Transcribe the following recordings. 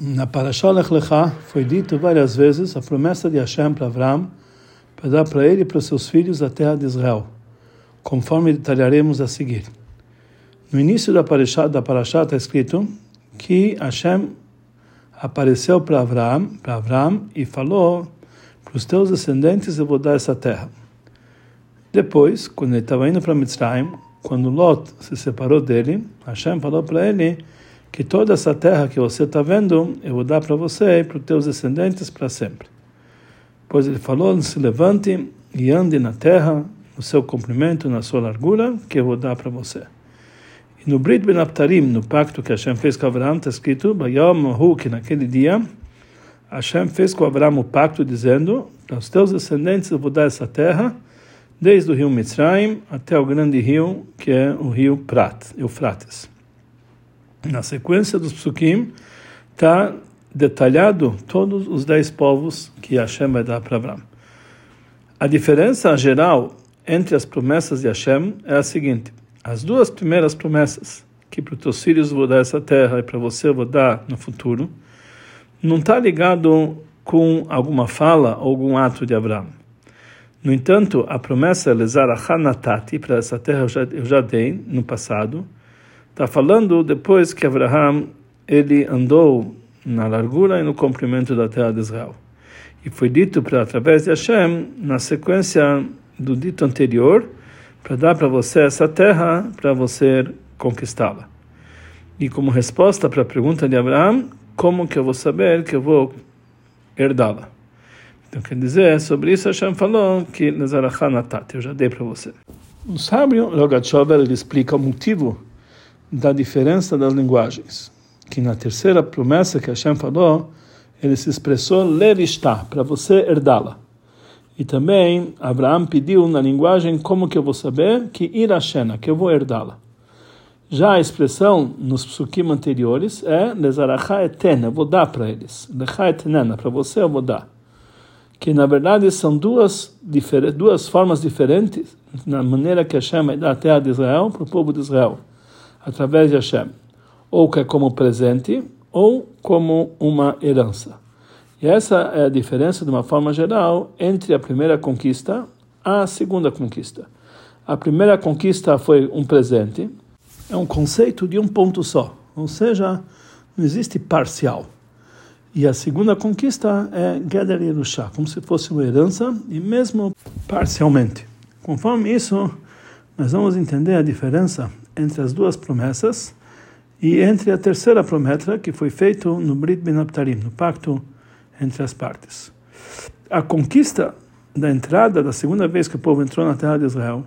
Na Parashá Lech Lecha foi dito várias vezes a promessa de Hashem para Avram para dar para ele e para seus filhos a terra de Israel, conforme detalharemos a seguir. No início da Parashá, da Parashá está escrito que Hashem apareceu para Avram, para Avram e falou para os teus descendentes eu vou dar essa terra. Depois, quando ele estava indo para Mitzrayim, quando Lot se separou dele, Hashem falou para ele que toda essa terra que você está vendo, eu vou dar para você e para os teus descendentes para sempre. Pois ele falou, se levante e ande na terra, no seu comprimento, na sua largura, que eu vou dar para você. E no Brit Ben Aptarim, no pacto que Hashem fez com Abraão, está escrito, Bayom que naquele dia, Hashem fez com Abraão o pacto, dizendo, para os teus descendentes eu vou dar essa terra, desde o rio Mitzrayim até o grande rio, que é o rio Prat, Eufrates na sequência dos psukim, está detalhado todos os dez povos que Hashem vai dar para Abraão. A diferença geral entre as promessas de Hashem é a seguinte: as duas primeiras promessas, que para os teus filhos vou dar essa terra e para você vou dar no futuro, não está ligado com alguma fala ou algum ato de Abraão. No entanto, a promessa Lezarachanatati, para essa terra eu já, eu já dei no passado, Está falando depois que Abraham ele andou na largura e no comprimento da terra de Israel. E foi dito para através de Hashem, na sequência do dito anterior, para dar para você essa terra para você conquistá-la. E como resposta para a pergunta de Abraão, como que eu vou saber que eu vou herdá-la? Então quer dizer, sobre isso Hashem falou que eu já dei para você. O sábio Rogatchover ele explica o motivo da diferença das linguagens. Que na terceira promessa que Hashem falou, ele se expressou leristá, para você herdá-la. E também Abraão pediu na linguagem como que eu vou saber que irashena, que eu vou herdá-la. Já a expressão nos psukim anteriores é lezaracha etena, vou dar para eles. Lecha etenena, para você eu vou dar. Que na verdade são duas, duas formas diferentes na maneira que Hashem dar a terra de Israel para o povo de Israel através de Hashem, ou que é como presente, ou como uma herança. E essa é a diferença, de uma forma geral, entre a primeira conquista a segunda conquista. A primeira conquista foi um presente, é um conceito de um ponto só, ou seja, não existe parcial. E a segunda conquista é Geder Yerusha, como se fosse uma herança, e mesmo parcialmente. Conforme isso, nós vamos entender a diferença entre as duas promessas e entre a terceira promessa que foi feita no Brit Ben Abtarim, no pacto entre as partes. A conquista da entrada, da segunda vez que o povo entrou na terra de Israel,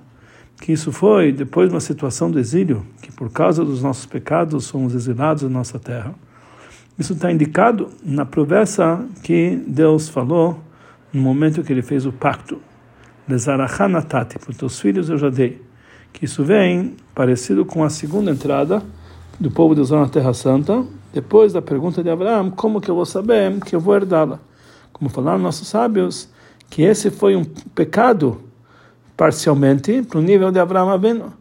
que isso foi depois de uma situação do exílio, que por causa dos nossos pecados somos exilados da nossa terra. Isso está indicado na promessa que Deus falou no momento que ele fez o pacto. Lezarachanatati, para os teus filhos eu já dei que isso vem parecido com a segunda entrada do povo de Israel na Terra Santa, depois da pergunta de Abraão, como que eu vou saber que eu vou herdá-la? Como falaram nossos sábios, que esse foi um pecado parcialmente para o nível de Abraão Aveno.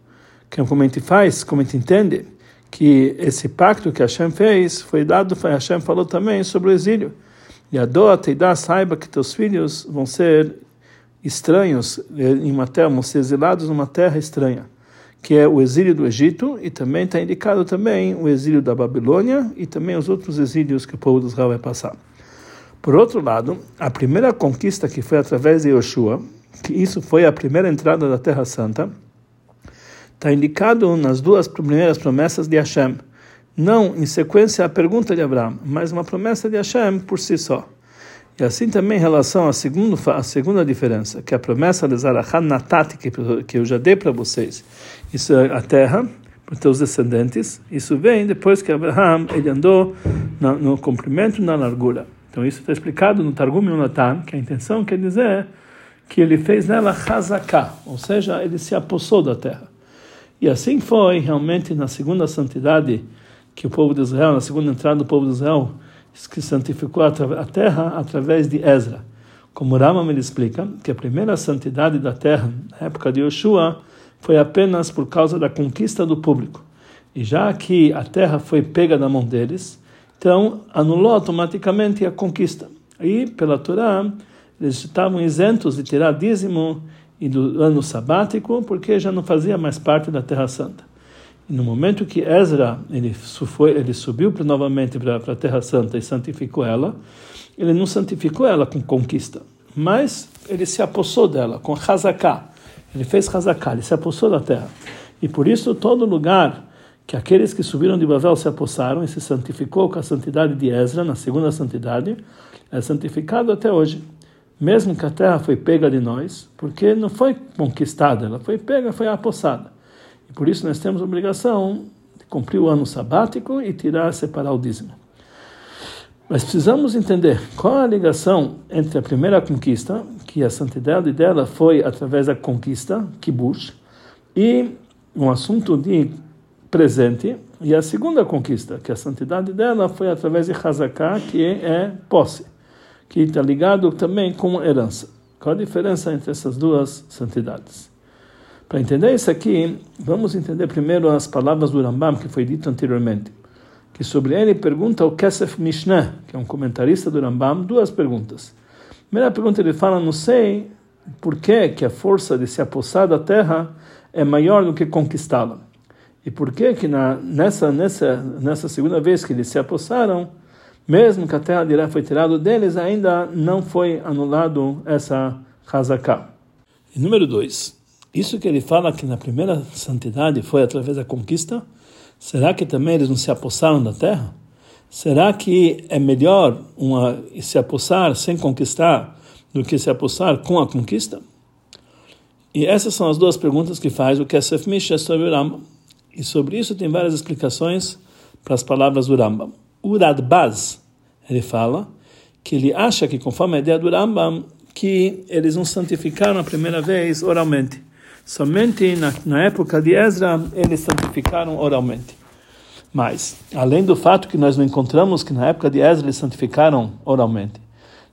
Que como a gente faz, como a gente entende, que esse pacto que Hashem fez foi dado, Hashem falou também sobre o exílio. E a e dá saiba que teus filhos vão ser estranhos em uma terra, vão ser exilados numa terra estranha, que é o exílio do Egito, e também está indicado também o exílio da Babilônia e também os outros exílios que o povo de Israel vai passar. Por outro lado, a primeira conquista que foi através de Yoshua, que isso foi a primeira entrada da Terra Santa, está indicado nas duas primeiras promessas de Hashem, não em sequência a pergunta de Abraão, mas uma promessa de Hashem por si só. E assim também em relação à segunda, à segunda diferença, que é a promessa de Zarachan Natati, que eu já dei para vocês, isso é a terra, para os teus descendentes, isso vem depois que Abraham ele andou no, no comprimento e na largura. Então isso está explicado no Targum Yonatan, que a intenção quer dizer que ele fez nela Hazaká, ou seja, ele se apossou da terra. E assim foi realmente na segunda santidade que o povo de Israel, na segunda entrada do povo de Israel, que santificou a terra através de Ezra. Como Rama me explica, que a primeira santidade da terra, na época de Yoshua, foi apenas por causa da conquista do público. E já que a terra foi pega na mão deles, então anulou automaticamente a conquista. Aí, pela Torá, eles estavam isentos de tirar dízimo e do ano sabático, porque já não fazia mais parte da Terra Santa. E no momento que Ezra ele, foi, ele subiu novamente para a Terra Santa e santificou ela, ele não santificou ela com conquista, mas ele se apossou dela com Hazaká. Ele fez Hazaká, ele se apossou da terra. E por isso todo lugar que aqueles que subiram de Babel se apossaram e se santificou com a santidade de Ezra, na segunda santidade, é santificado até hoje. Mesmo que a terra foi pega de nós, porque não foi conquistada, ela foi pega, foi apossada. E por isso nós temos a obrigação de cumprir o ano sabático e tirar, separar o dízimo. Mas precisamos entender qual a ligação entre a primeira conquista, que a santidade dela foi através da conquista, kibush, e um assunto de presente, e a segunda conquista, que a santidade dela foi através de Hazaká, que é posse, que está ligado também com herança. Qual a diferença entre essas duas santidades? Para entender isso aqui, vamos entender primeiro as palavras do Rambam que foi dito anteriormente que sobre ele pergunta o Kesef Mishnah, que é um comentarista do Rambam, duas perguntas. Primeira pergunta ele fala, não sei por que, que a força de se apossar da terra é maior do que conquistá-la. E por que que na, nessa, nessa, nessa segunda vez que eles se apossaram, mesmo que a terra de foi tirada deles, ainda não foi anulado essa Hazaká. E número dois, isso que ele fala que na primeira santidade foi através da conquista, Será que também eles não se apossaram da terra? Será que é melhor uma, se apossar sem conquistar do que se apossar com a conquista? E essas são as duas perguntas que faz o Kesef Misha sobre o Rambam. E sobre isso tem várias explicações para as palavras do Rambam. O Radbaz, ele fala que ele acha que, conforme a ideia do Rambam, que eles não santificaram a primeira vez oralmente. Somente na, na época de Ezra eles santificaram oralmente. Mas, além do fato que nós não encontramos que na época de Ezra eles santificaram oralmente,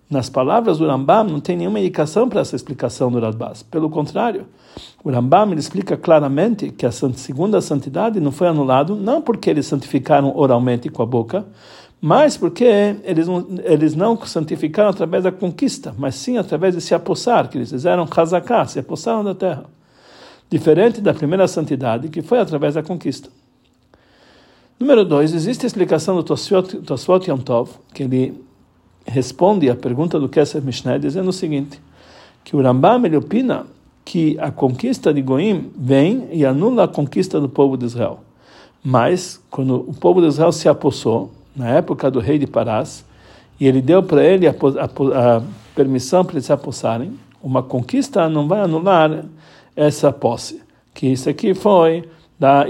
nas palavras do Rambam não tem nenhuma indicação para essa explicação do Radbaz. Pelo contrário, o Rambam ele explica claramente que a segunda santidade não foi anulado não porque eles santificaram oralmente com a boca, mas porque eles não, eles não santificaram através da conquista, mas sim através de se apossar, que eles fizeram chazaká, se apossaram da terra diferente da primeira santidade, que foi através da conquista. Número dois, existe a explicação do Tosfot Yom Tov, que ele responde à pergunta do Kesef Mishneh, dizendo o seguinte, que o Rambam ele opina que a conquista de Goim vem e anula a conquista do povo de Israel. Mas, quando o povo de Israel se apossou, na época do rei de Parás, e ele deu para ele a, a, a permissão para eles se apossarem, uma conquista não vai anular essa posse. Que isso aqui foi da,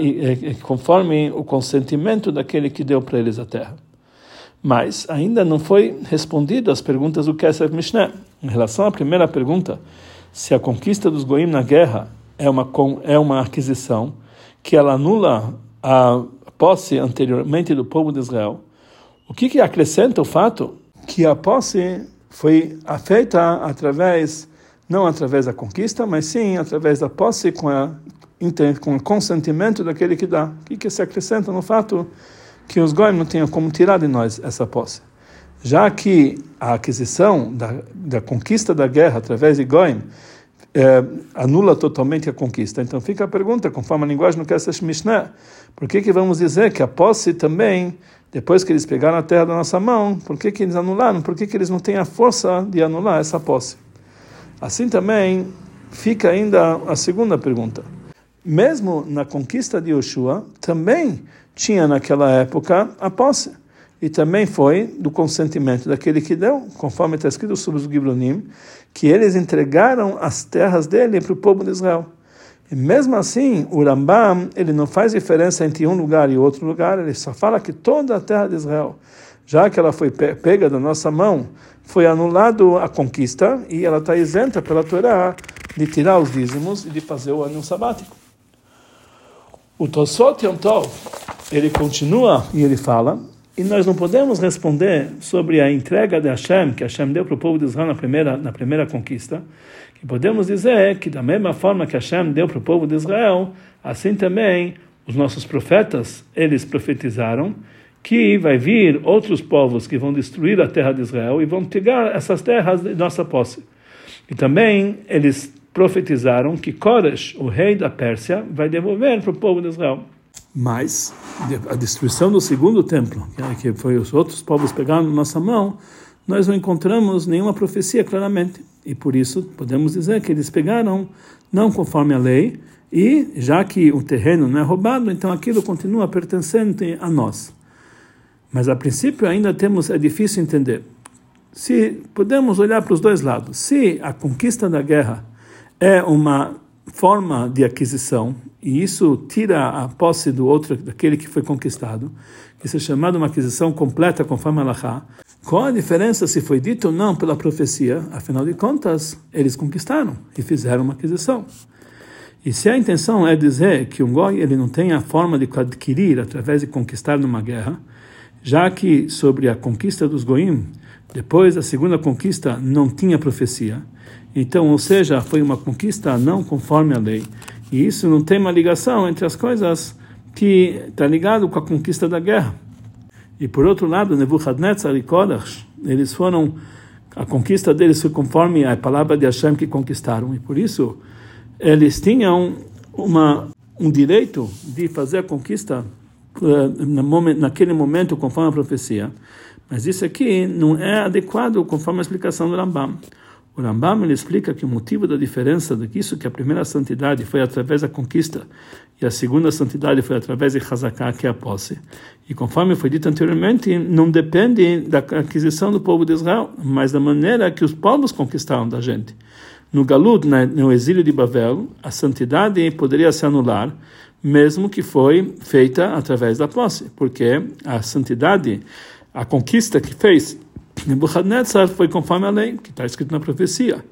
conforme o consentimento daquele que deu para eles a terra. Mas ainda não foi respondido as perguntas do Kesef Mishneh. Em relação à primeira pergunta, se a conquista dos Goim na guerra é uma, é uma aquisição que ela anula a posse anteriormente do povo de Israel, o que, que acrescenta o fato que a posse foi feita através não através da conquista, mas sim através da posse com, a, com o consentimento daquele que dá. O que, que se acrescenta no fato que os goim não tenham como tirar de nós essa posse? Já que a aquisição da, da conquista da guerra através de goim é, anula totalmente a conquista. Então fica a pergunta, conforme a linguagem no Kessesh Mishneh, por que, que vamos dizer que a posse também, depois que eles pegaram a terra da nossa mão, por que, que eles anularam? Por que, que eles não têm a força de anular essa posse? Assim também fica ainda a segunda pergunta. Mesmo na conquista de Yoshua, também tinha naquela época a posse. E também foi do consentimento daquele que deu, conforme está escrito sobre os Gibronim, que eles entregaram as terras dele para o povo de Israel. E mesmo assim, o Rambam, ele não faz diferença entre um lugar e outro lugar, ele só fala que toda a terra de Israel, já que ela foi pega da nossa mão foi anulado a conquista e ela está isenta pela Torá de tirar os dízimos e de fazer o ano sabático. O Tosot Yom ele continua e ele fala, e nós não podemos responder sobre a entrega de Hashem, que Hashem deu para o povo de Israel na primeira, na primeira conquista, que podemos dizer que da mesma forma que Hashem deu para o povo de Israel, assim também os nossos profetas, eles profetizaram, que vai vir outros povos que vão destruir a terra de Israel e vão pegar essas terras de nossa posse. E também eles profetizaram que Koresh, o rei da Pérsia, vai devolver para o povo de Israel. Mas a destruição do segundo templo, que foi os outros povos pegaram na nossa mão, nós não encontramos nenhuma profecia claramente. E por isso podemos dizer que eles pegaram não conforme a lei, e já que o terreno não é roubado, então aquilo continua pertencente a nós. Mas a princípio ainda temos é difícil entender. Se podemos olhar para os dois lados, se a conquista da guerra é uma forma de aquisição e isso tira a posse do outro, daquele que foi conquistado, isso é chamado uma aquisição completa conforme Allah. Qual a diferença se foi dito ou não pela profecia? Afinal de contas, eles conquistaram e fizeram uma aquisição. E se a intenção é dizer que um goi ele não tem a forma de adquirir através de conquistar numa guerra, já que sobre a conquista dos goim, depois da segunda conquista não tinha profecia, então, ou seja, foi uma conquista não conforme a lei. E isso não tem uma ligação entre as coisas que está ligado com a conquista da guerra. E por outro lado, Nebuchadnezzar e Kodash, eles foram a conquista deles foi conforme a palavra de Hashem que conquistaram. E por isso eles tinham uma, um direito de fazer a conquista uh, naquele momento conforme a profecia. Mas isso aqui não é adequado conforme a explicação do Rambam. O Rambam ele explica que o motivo da diferença disso que a primeira santidade foi através da conquista e a segunda santidade foi através de Hazaká, que é a posse. E conforme foi dito anteriormente, não depende da aquisição do povo de Israel, mas da maneira que os povos conquistaram da gente. No Galud, no exílio de Babel, a santidade poderia se anular, mesmo que foi feita através da posse, porque a santidade, a conquista que fez Nebuchadnezzar foi conforme a lei, que está escrito na profecia.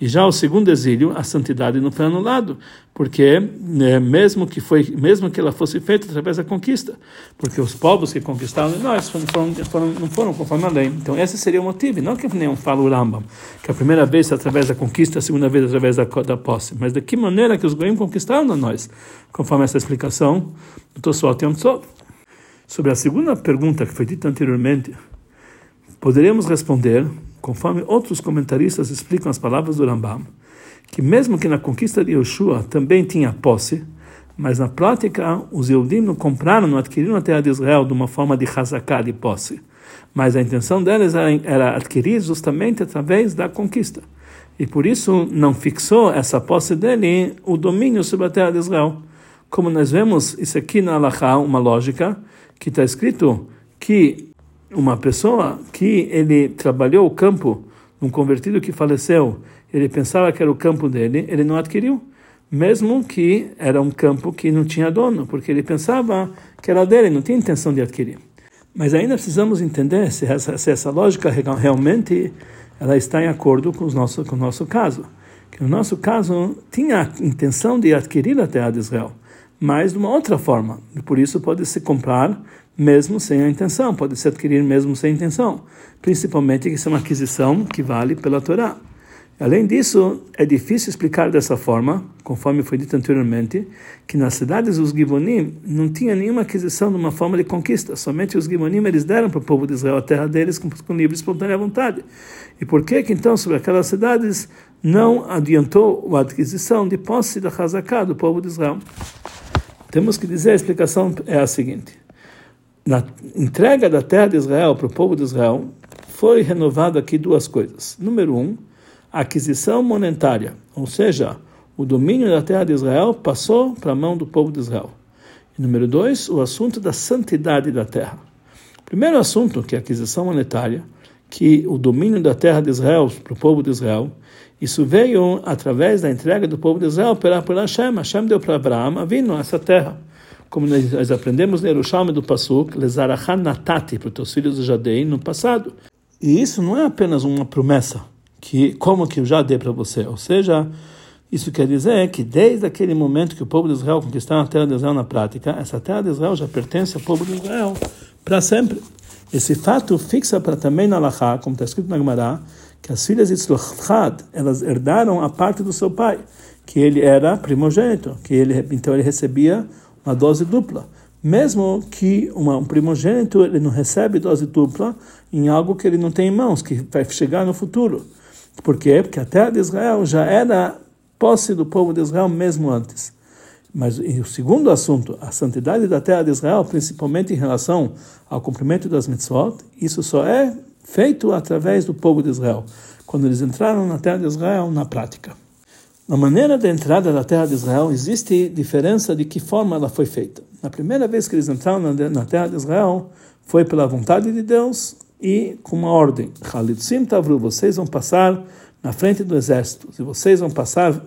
E já o segundo exílio, a santidade não foi anulado, porque né, mesmo que foi, mesmo que ela fosse feita através da conquista, porque os povos que conquistaram nós foram, foram, não foram conforme a lei. Então esse seria o motivo, não que nem fala o Rambam, que a primeira vez é através da conquista, a segunda vez é através da, da posse, mas de que maneira que os goiim conquistaram a nós, conforme essa explicação do Tosfot Yom Sobre a segunda pergunta que foi dita anteriormente, Poderíamos responder, conforme outros comentaristas explicam as palavras do Rambam, que mesmo que na conquista de Yoshua também tinha posse, mas na prática os Eudim não compraram, não adquiriram a terra de Israel de uma forma de hazaká, de posse. Mas a intenção deles era, era adquirir justamente através da conquista. E por isso não fixou essa posse dele o domínio sobre a terra de Israel. Como nós vemos isso aqui na Alahá, uma lógica, que está escrito que uma pessoa que ele trabalhou o campo, um convertido que faleceu, ele pensava que era o campo dele, ele não adquiriu, mesmo que era um campo que não tinha dono, porque ele pensava que era dele, não tinha intenção de adquirir. Mas ainda precisamos entender se essa, se essa lógica realmente ela está em acordo com, os nosso, com o nosso caso. Que no nosso caso tinha a intenção de adquirir a terra de Israel, mas de uma outra forma. E por isso pode se comprar mesmo sem a intenção, pode se adquirir mesmo sem intenção, principalmente que isso é uma aquisição que vale pela Torá. Além disso, é difícil explicar dessa forma, conforme foi dito anteriormente, que nas cidades os Gibonim não tinha nenhuma aquisição de uma forma de conquista, somente os Gibonim eles deram para o povo de Israel a terra deles com, com livre e espontânea vontade. E por que que então sobre aquelas cidades não adiantou a aquisição de posse da Hazaká do povo de Israel? Temos que dizer, a explicação é a seguinte na entrega da terra de Israel para o povo de Israel, foi renovado aqui duas coisas. Número um, a aquisição monetária, ou seja, o domínio da terra de Israel passou para a mão do povo de Israel. E número dois, o assunto da santidade da terra. Primeiro assunto, que é a aquisição monetária, que o domínio da terra de Israel para o povo de Israel, isso veio através da entrega do povo de Israel pela, pela Hashem. Hashem deu para Abraão, vindo essa terra como nós aprendemos no Yerushalmi do Pasuk, Lezarachan Natati, para os teus filhos eu já dei no passado. E isso não é apenas uma promessa, que como que eu já dei para você, ou seja, isso quer dizer que desde aquele momento que o povo de Israel conquistou a terra de Israel na prática, essa terra de Israel já pertence ao povo de Israel para sempre. Esse fato fixa para também na Lacha, como está escrito na Gemara, que as filhas de Tzlochad, elas herdaram a parte do seu pai, que ele era primogênito, que ele então ele recebia uma dose dupla. mesmo que uma, um primogênito ele não recebe dose dupla em algo que ele não tem em mãos, que vai chegar no futuro. Por quê? Porque a terra de Israel já era posse do povo de Israel mesmo antes. Mas o segundo assunto, a santidade da terra de Israel, principalmente em relação ao cumprimento das mitzvot, isso só é feito através do povo de Israel, quando eles entraram na terra de Israel na prática. Na maneira da entrada da terra de Israel, existe diferença de que forma ela foi feita. Na primeira vez que eles entraram na terra de Israel, foi pela vontade de Deus e com uma ordem. Sim, Tavru, vocês vão passar na frente do exército, e vocês vão passar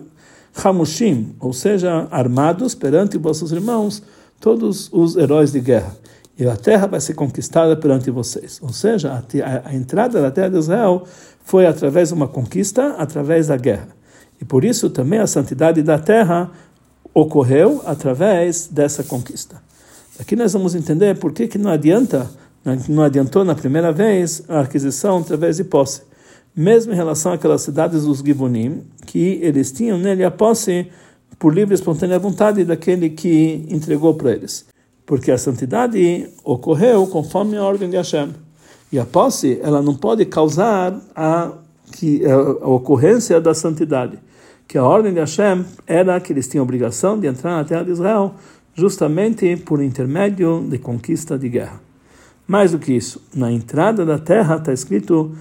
Hamushim, ou seja, armados perante vossos irmãos, todos os heróis de guerra. E a terra vai ser conquistada perante vocês. Ou seja, a, a, entrada da terra de Israel foi através de uma conquista, através da guerra. E por isso também a santidade da terra ocorreu através dessa conquista. Aqui nós vamos entender por que, que não adianta, não adiantou na primeira vez a aquisição através de posse mesmo em relação àquelas cidades dos Givonim, que eles tinham nele a posse por livre e espontânea vontade daquele que entregou para eles. Porque a santidade ocorreu conforme a ordem de Hashem. E a posse, ela não pode causar a, que, a, ocorrência da santidade. Que a ordem de Hashem era que eles tinham obrigação de entrar na terra de Israel justamente por intermédio de conquista de guerra. Mais do que isso, na entrada da terra está escrito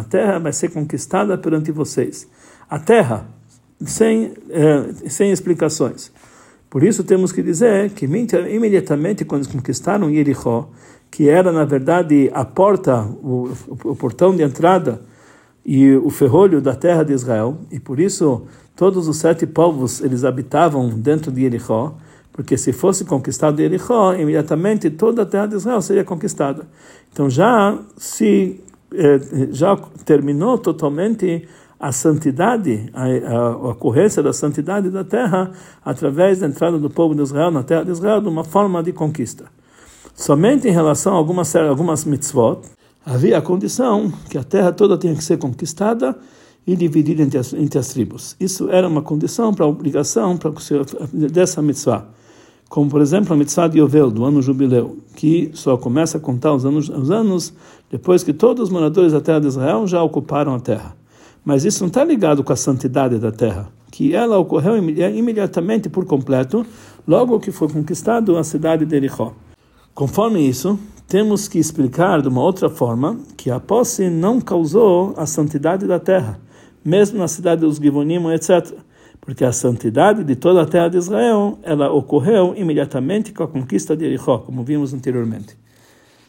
a terra vai ser conquistada perante vocês. A terra, sem, eh, sem explicações. Por isso temos que dizer que imediatamente quando conquistaram Jericó, que era na verdade a porta, o, o, portão de entrada e o ferrolho da terra de Israel, e por isso todos os sete povos eles habitavam dentro de Jericó, porque se fosse conquistado Jericó, imediatamente toda a terra de Israel seria conquistada. Então já se eh, já terminou totalmente a santidade, a, a, a, ocorrência da santidade da terra através da entrada do povo de Israel na terra de Israel de uma forma de conquista. Somente em relação a algumas, algumas mitzvot, havia a condição que a terra toda tinha que ser conquistada e dividida entre as, entre as tribos. Isso era uma condição para a obrigação para dessa mitzvah como por exemplo a mitzvah de Yovel, do ano jubileu, que só começa a contar os anos, os anos depois que todos os moradores da terra de Israel já ocuparam a terra. Mas isso não está ligado com a santidade da terra, que ela ocorreu imediatamente por completo, logo que foi conquistado a cidade de Jericó. Conforme isso, temos que explicar de uma outra forma que a posse não causou a santidade da terra, mesmo na cidade dos Givonim, etc porque a santidade de toda a terra de Israel ela ocorreu imediatamente com a conquista de Jericó, como vimos anteriormente.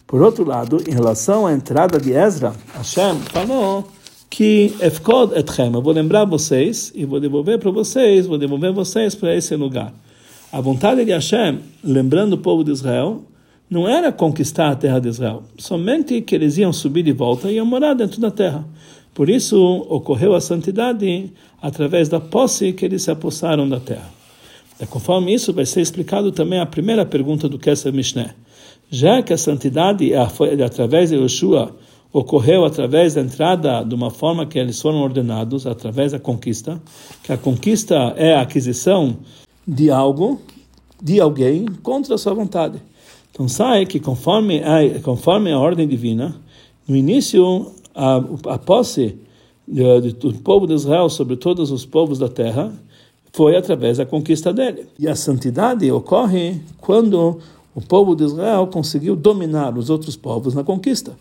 Por outro lado, em relação à entrada de Ezra, Hashem falou que Efkod etchem, eu vou lembrar vocês e vou devolver para vocês, vou devolver vocês para esse lugar. A vontade de Hashem, lembrando o povo de Israel, não era conquistar a terra de Israel, somente que eles iam subir de volta e iam morar dentro da terra. Por isso ocorreu a santidade através da posse que eles se apossaram da terra. E conforme isso vai ser explicado também a primeira pergunta do Kesser Mishneh. Já que a santidade foi através de Yeshua ocorreu através da entrada de uma forma que eles foram ordenados, através da conquista, que a conquista é a aquisição de algo, de alguém, contra a sua vontade. Então sai que conforme a, conforme a ordem divina, no início a, a posse do povo de Israel sobre todos os povos da terra foi através da conquista dele. E a santidade ocorre quando o povo de Israel conseguiu dominar os outros povos na conquista.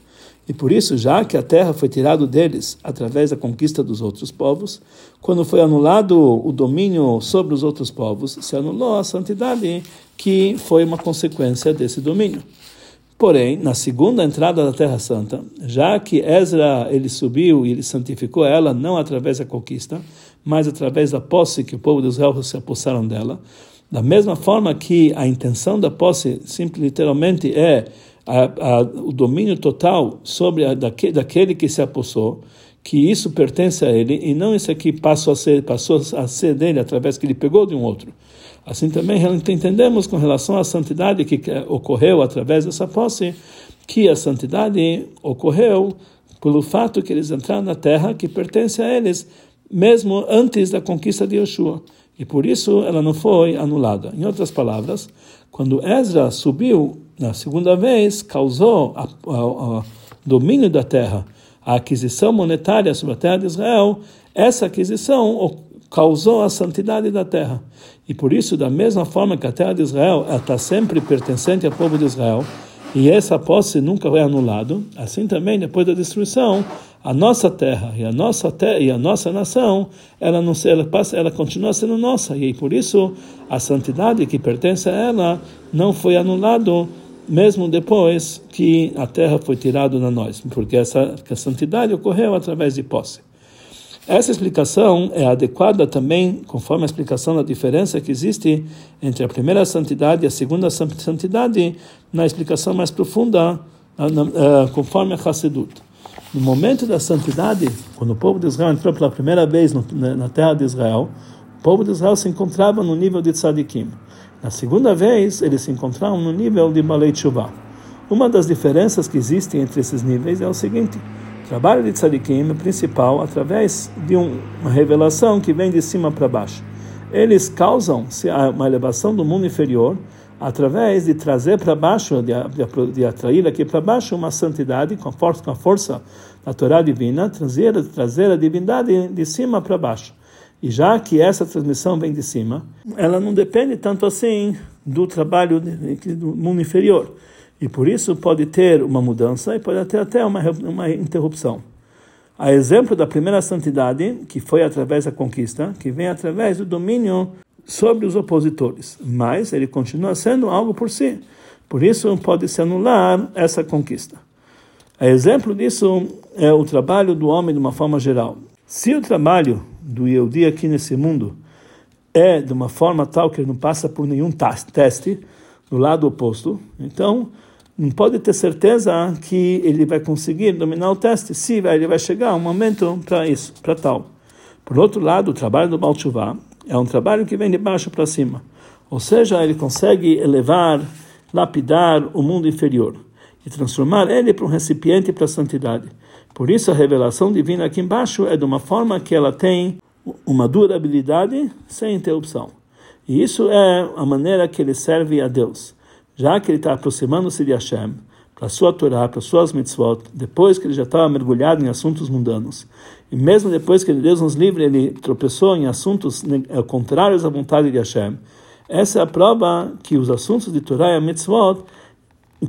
E por isso, já que a terra foi tirada deles através da conquista dos outros povos, quando foi anulado o domínio sobre os outros povos, se anulou a santidade que foi uma consequência desse domínio. Porém, na segunda entrada da Terra Santa, já que Ezra ele subiu e ele santificou ela não através da conquista, mas através da posse que o povo de Israel se apossaram dela, da mesma forma que a intenção da posse, simples literalmente, é a, a, o domínio total sobre a, daque, daquele que se apossou, que isso pertence a ele e não isso aqui passou a ser passou a ser dele através que ele pegou de um outro. Assim também entendemos com relação à santidade que ocorreu através dessa posse, que a santidade ocorreu pelo fato que eles entraram na terra que pertence a eles, mesmo antes da conquista de Yeshua. E por isso ela não foi anulada. Em outras palavras, quando Ezra subiu na segunda vez, causou o domínio da terra, a aquisição monetária sobre a terra de Israel, essa aquisição causou a santidade da terra. E por isso, da mesma forma que a terra de Israel está sempre pertencente ao povo de Israel, e essa posse nunca é anulado, assim também depois da destruição, a nossa terra e a nossa terra e a nossa nação, ela não ela passa, ela continua sendo nossa e por isso a santidade que pertence a ela não foi anulado mesmo depois que a terra foi tirada da nós, porque essa a santidade ocorreu através de posse. Essa explicação é adequada também, conforme a explicação da diferença que existe entre a primeira santidade e a segunda santidade, na explicação mais profunda, eh, conforme a Hassedut. No momento da santidade, quando o povo de Israel entrou pela primeira vez na terra de Israel, o povo de Israel se encontrava no nível de tzadikim. Na segunda vez, eles se encontraram no nível de Balei Tshuva. Uma das diferenças que existem entre esses níveis é o seguinte: o trabalho de tzadikim é principal através de uma revelação que vem de cima para baixo. Eles causam uma elevação do mundo inferior através de trazer para baixo, de, de, de, atrair aqui para baixo uma santidade com a força, com a força da Torá divina, trazer, trazer a divindade de cima para baixo. E já que essa transmissão vem de cima, ela não depende tanto assim do trabalho do mundo inferior. E por isso pode ter uma mudança e pode ter até uma, uma interrupção. A exemplo da primeira santidade, que foi através da conquista, que vem através do domínio sobre os opositores, mas ele continua sendo algo por si. Por isso pode se anular essa conquista. A exemplo disso é o trabalho do homem de uma forma geral. Se o trabalho do Yehudi aqui nesse mundo é de uma forma tal que ele não passa por nenhum teste do lado oposto, então não pode ter certeza que ele vai conseguir dominar o teste, se ele vai chegar um momento para isso, para tal. Por outro lado, o trabalho do Baal é um trabalho que vem de baixo para cima, ou seja, ele consegue elevar, lapidar o mundo inferior e transformar ele para um recipiente para a santidade. Por isso, a revelação divina aqui embaixo é de uma forma que ela tem uma durabilidade sem interrupção. E isso é a maneira que ele serve a Deus. Já que ele está aproximando-se de Hashem, para a sua Torá, para suas mitzvot, depois que ele já estava mergulhado em assuntos mundanos, e mesmo depois que Deus nos livre, ele tropeçou em assuntos eh, contrários à vontade de Hashem, essa é a prova que os assuntos de Torá e mitzvot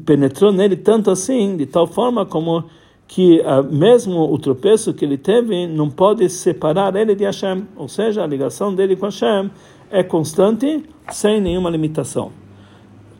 penetrou nele tanto assim, de tal forma como que uh, mesmo o tropeço que ele teve não pode separar ele de Hashem, ou seja, a ligação dele com Hashem é constante, sem nenhuma limitação.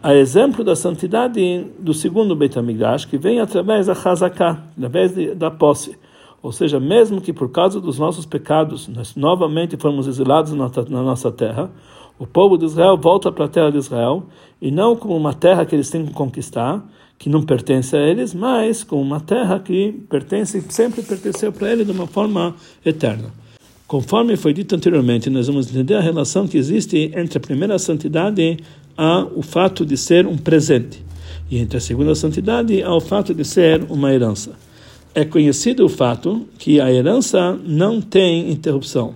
A exemplo da santidade do segundo Beit HaMikdash, que vem através da Hazaká, através de, da posse. Ou seja, mesmo que por causa dos nossos pecados nós novamente fomos exilados na, na nossa terra, o povo de Israel volta para a terra de Israel, e não como uma terra que eles têm que conquistar, que não pertence a eles, mas com uma terra que pertence, sempre pertenceu para ele de uma forma eterna. Conforme foi dito anteriormente, nós vamos entender a relação que existe entre a primeira santidade a o fato de ser um presente, e entre a segunda santidade ao fato de ser uma herança. É conhecido o fato que a herança não tem interrupção.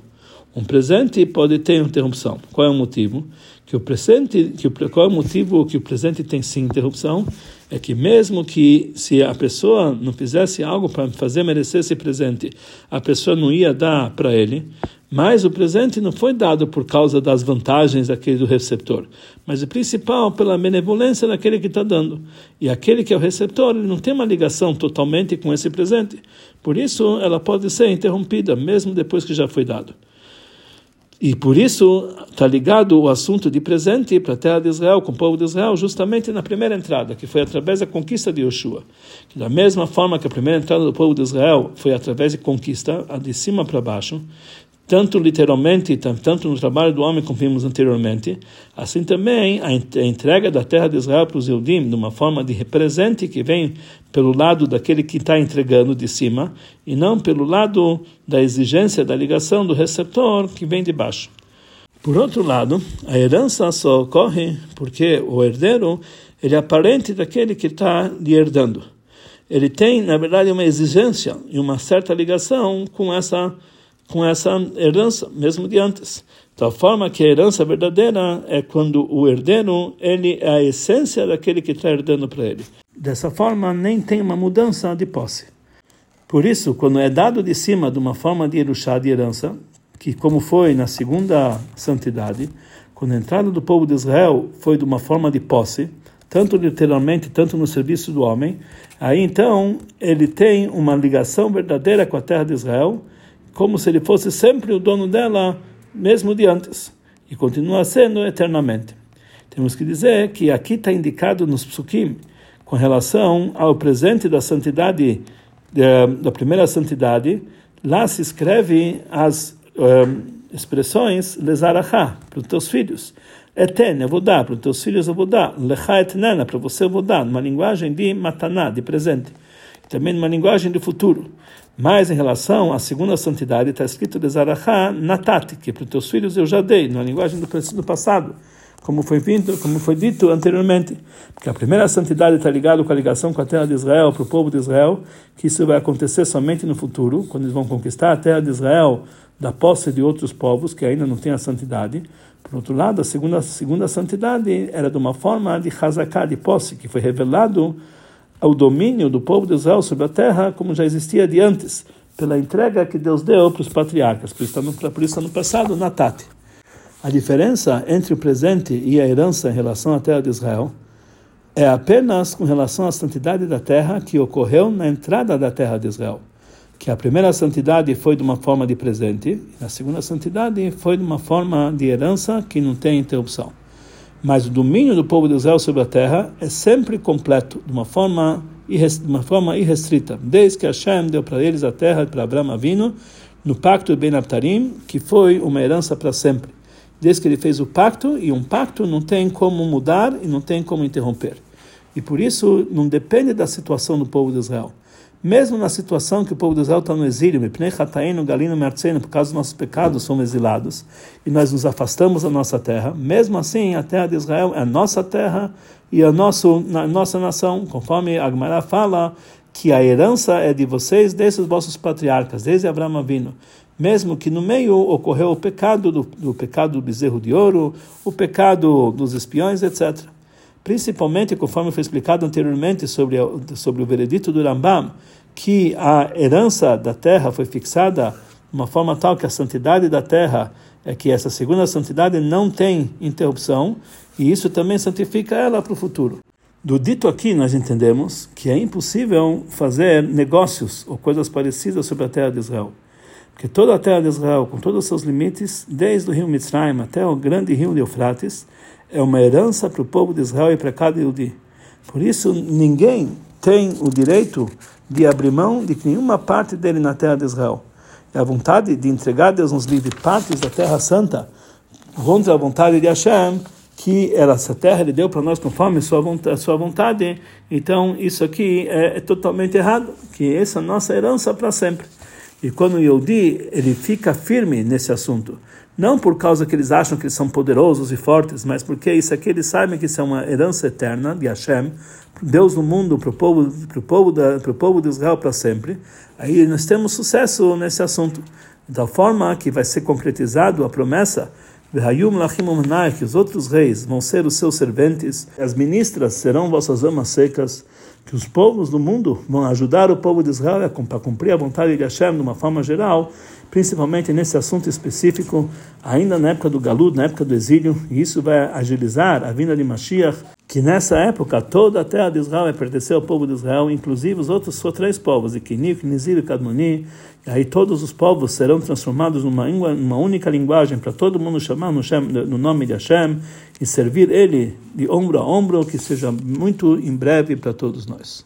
Um presente pode ter interrupção. Qual é o motivo? Que o presente, que o, qual é o motivo que o presente tem sim interrupção? É que mesmo que se a pessoa não fizesse algo para fazer merecer esse presente, a pessoa não ia dar para ele, mas o presente não foi dado por causa das vantagens daquele do receptor, mas o principal pela benevolência daquele que está dando. E aquele que é o receptor, ele não tem uma ligação totalmente com esse presente. Por isso, ela pode ser interrompida, mesmo depois que já foi dado. E por isso está ligado o assunto de presente para a terra de Israel, com o povo de Israel, justamente na primeira entrada, que foi através da conquista de Yoshua. Que da mesma forma que a primeira entrada do povo de Israel foi através de conquista, de cima para baixo, tanto literalmente, tanto no trabalho do homem como vimos anteriormente, assim também a entrega da terra de Israel para os Eudim, de uma forma de represente que vem pelo lado daquele que está entregando de cima, e não pelo lado da exigência da ligação do receptor que vem de baixo. Por outro lado, a herança só ocorre porque o herdeiro ele é parente daquele que está lhe herdando. Ele tem, na verdade, uma exigência e uma certa ligação com essa com essa herança, mesmo de antes. Da forma que a herança verdadeira é quando o herdeiro ele é a essência daquele que está herdando para ele. Dessa forma, nem tem uma mudança de posse. Por isso, quando é dado de cima de uma forma de eruxá, de herança, que como foi na segunda santidade, quando a entrada do povo de Israel foi de uma forma de posse, tanto literalmente, tanto no serviço do homem, aí então ele tem uma ligação verdadeira com a terra de Israel, como se ele fosse sempre o dono dela, mesmo de antes, e continua sendo eternamente. Temos que dizer que aqui está indicado nos psukim, com relação ao presente da santidade, da primeira santidade, lá se escreve as um, expressões lezarachá, para os teus filhos. Eten, eu vou dar, para os teus filhos eu vou dar. Lecha etnana, para você eu vou dar, numa linguagem de mataná, de presente. Também numa linguagem de futuro. Mas em relação à segunda santidade, está escrito lezarachá natati, que para os teus filhos eu já dei, numa linguagem do passado como foi, vindo, como foi dito anteriormente, porque a primeira santidade está ligada com a ligação com a terra de Israel, para o povo de Israel, que isso vai acontecer somente no futuro, quando eles vão conquistar a terra de Israel da posse de outros povos que ainda não têm a santidade. Por outro lado, a segunda, a segunda santidade era de uma forma de hazaká, de posse, que foi revelado ao domínio do povo de Israel sobre a terra, como já existia de antes, pela entrega que Deus deu para os patriarcas. Por isso está no, por isso está no passado, Natate. A diferença entre o presente e a herança em relação à terra de Israel é apenas com relação à santidade da terra que ocorreu na entrada da terra de Israel que a primeira santidade foi de uma forma de presente, e a segunda santidade foi de uma forma de herança que não tem interrupção. Mas o domínio do povo de Israel sobre a terra é sempre completo, de uma forma, de uma forma irrestrita, desde que Hashem deu para eles a terra para Abraão Avino, no pacto de Ben Abtarim, que foi uma herança para sempre. Desde que ele fez o pacto, e um pacto não tem como mudar e não tem como interromper. E por isso não depende da situação do povo de Israel mesmo na situação que o povo de Israel está no exílio, por causa dos nossos pecados somos exilados, e nós nos afastamos da nossa terra, mesmo assim a terra de Israel é a nossa terra e a, nosso, nossa nação, conforme Agmará fala, que a herança é de vocês desde os vossos patriarcas, desde Abraão Avino. Mesmo que no meio ocorreu o pecado do, do pecado do bezerro de ouro, o pecado dos espiões, etc. Principalmente, conforme foi explicado anteriormente sobre, sobre o veredito do Rambam, que a herança da terra foi fixada de uma forma tal que a santidade da terra é que essa segunda santidade não tem interrupção e isso também santifica ela para o futuro. Do dito aqui, nós entendemos que é impossível fazer negócios ou coisas parecidas sobre a terra de Israel. Porque toda a terra de Israel, com todos os seus limites, desde o rio Mitzrayim até o grande rio de Eufrates, é uma herança para o povo de Israel e para cada Yudi. Por isso, ninguém tem o direito de abrir mão de nenhuma parte dele na terra de Israel. É a vontade de entregar a Deus nos livre partes da terra santa contra a vontade de Hashem, que ela, essa terra ele deu para nós conforme sua vontade, sua vontade. Então, isso aqui é, é totalmente errado, que essa é a nossa herança para sempre. E quando o Yodi, ele fica firme nesse assunto, não por causa que eles acham que eles são poderosos e fortes, mas porque isso aqui eles sabem que isso é uma herança eterna de Hashem, Deus no mundo para o povo, para o povo da, para o povo de Israel para sempre. Aí nós temos sucesso nesse assunto, tal forma que vai ser concretizado a promessa que os outros reis vão ser os seus serventes, as ministras serão vossas amas secas, que os povos do mundo vão ajudar o povo de Israel a cumprir a vontade de Hashem de uma forma geral, principalmente nesse assunto específico, ainda na época do Galud, na época do exílio, e isso vai agilizar a vinda de Mashiach, que nessa época toda a terra de Israel vai pertencer ao povo de Israel, inclusive os outros só três povos, Ikinik, Nizir e Kadmoni, e aí todos os povos serão transformados numa, numa única linguagem para todo mundo chamar no, no nome de Hashem e servir Ele de ombro a ombro, que seja muito em breve para todos nós.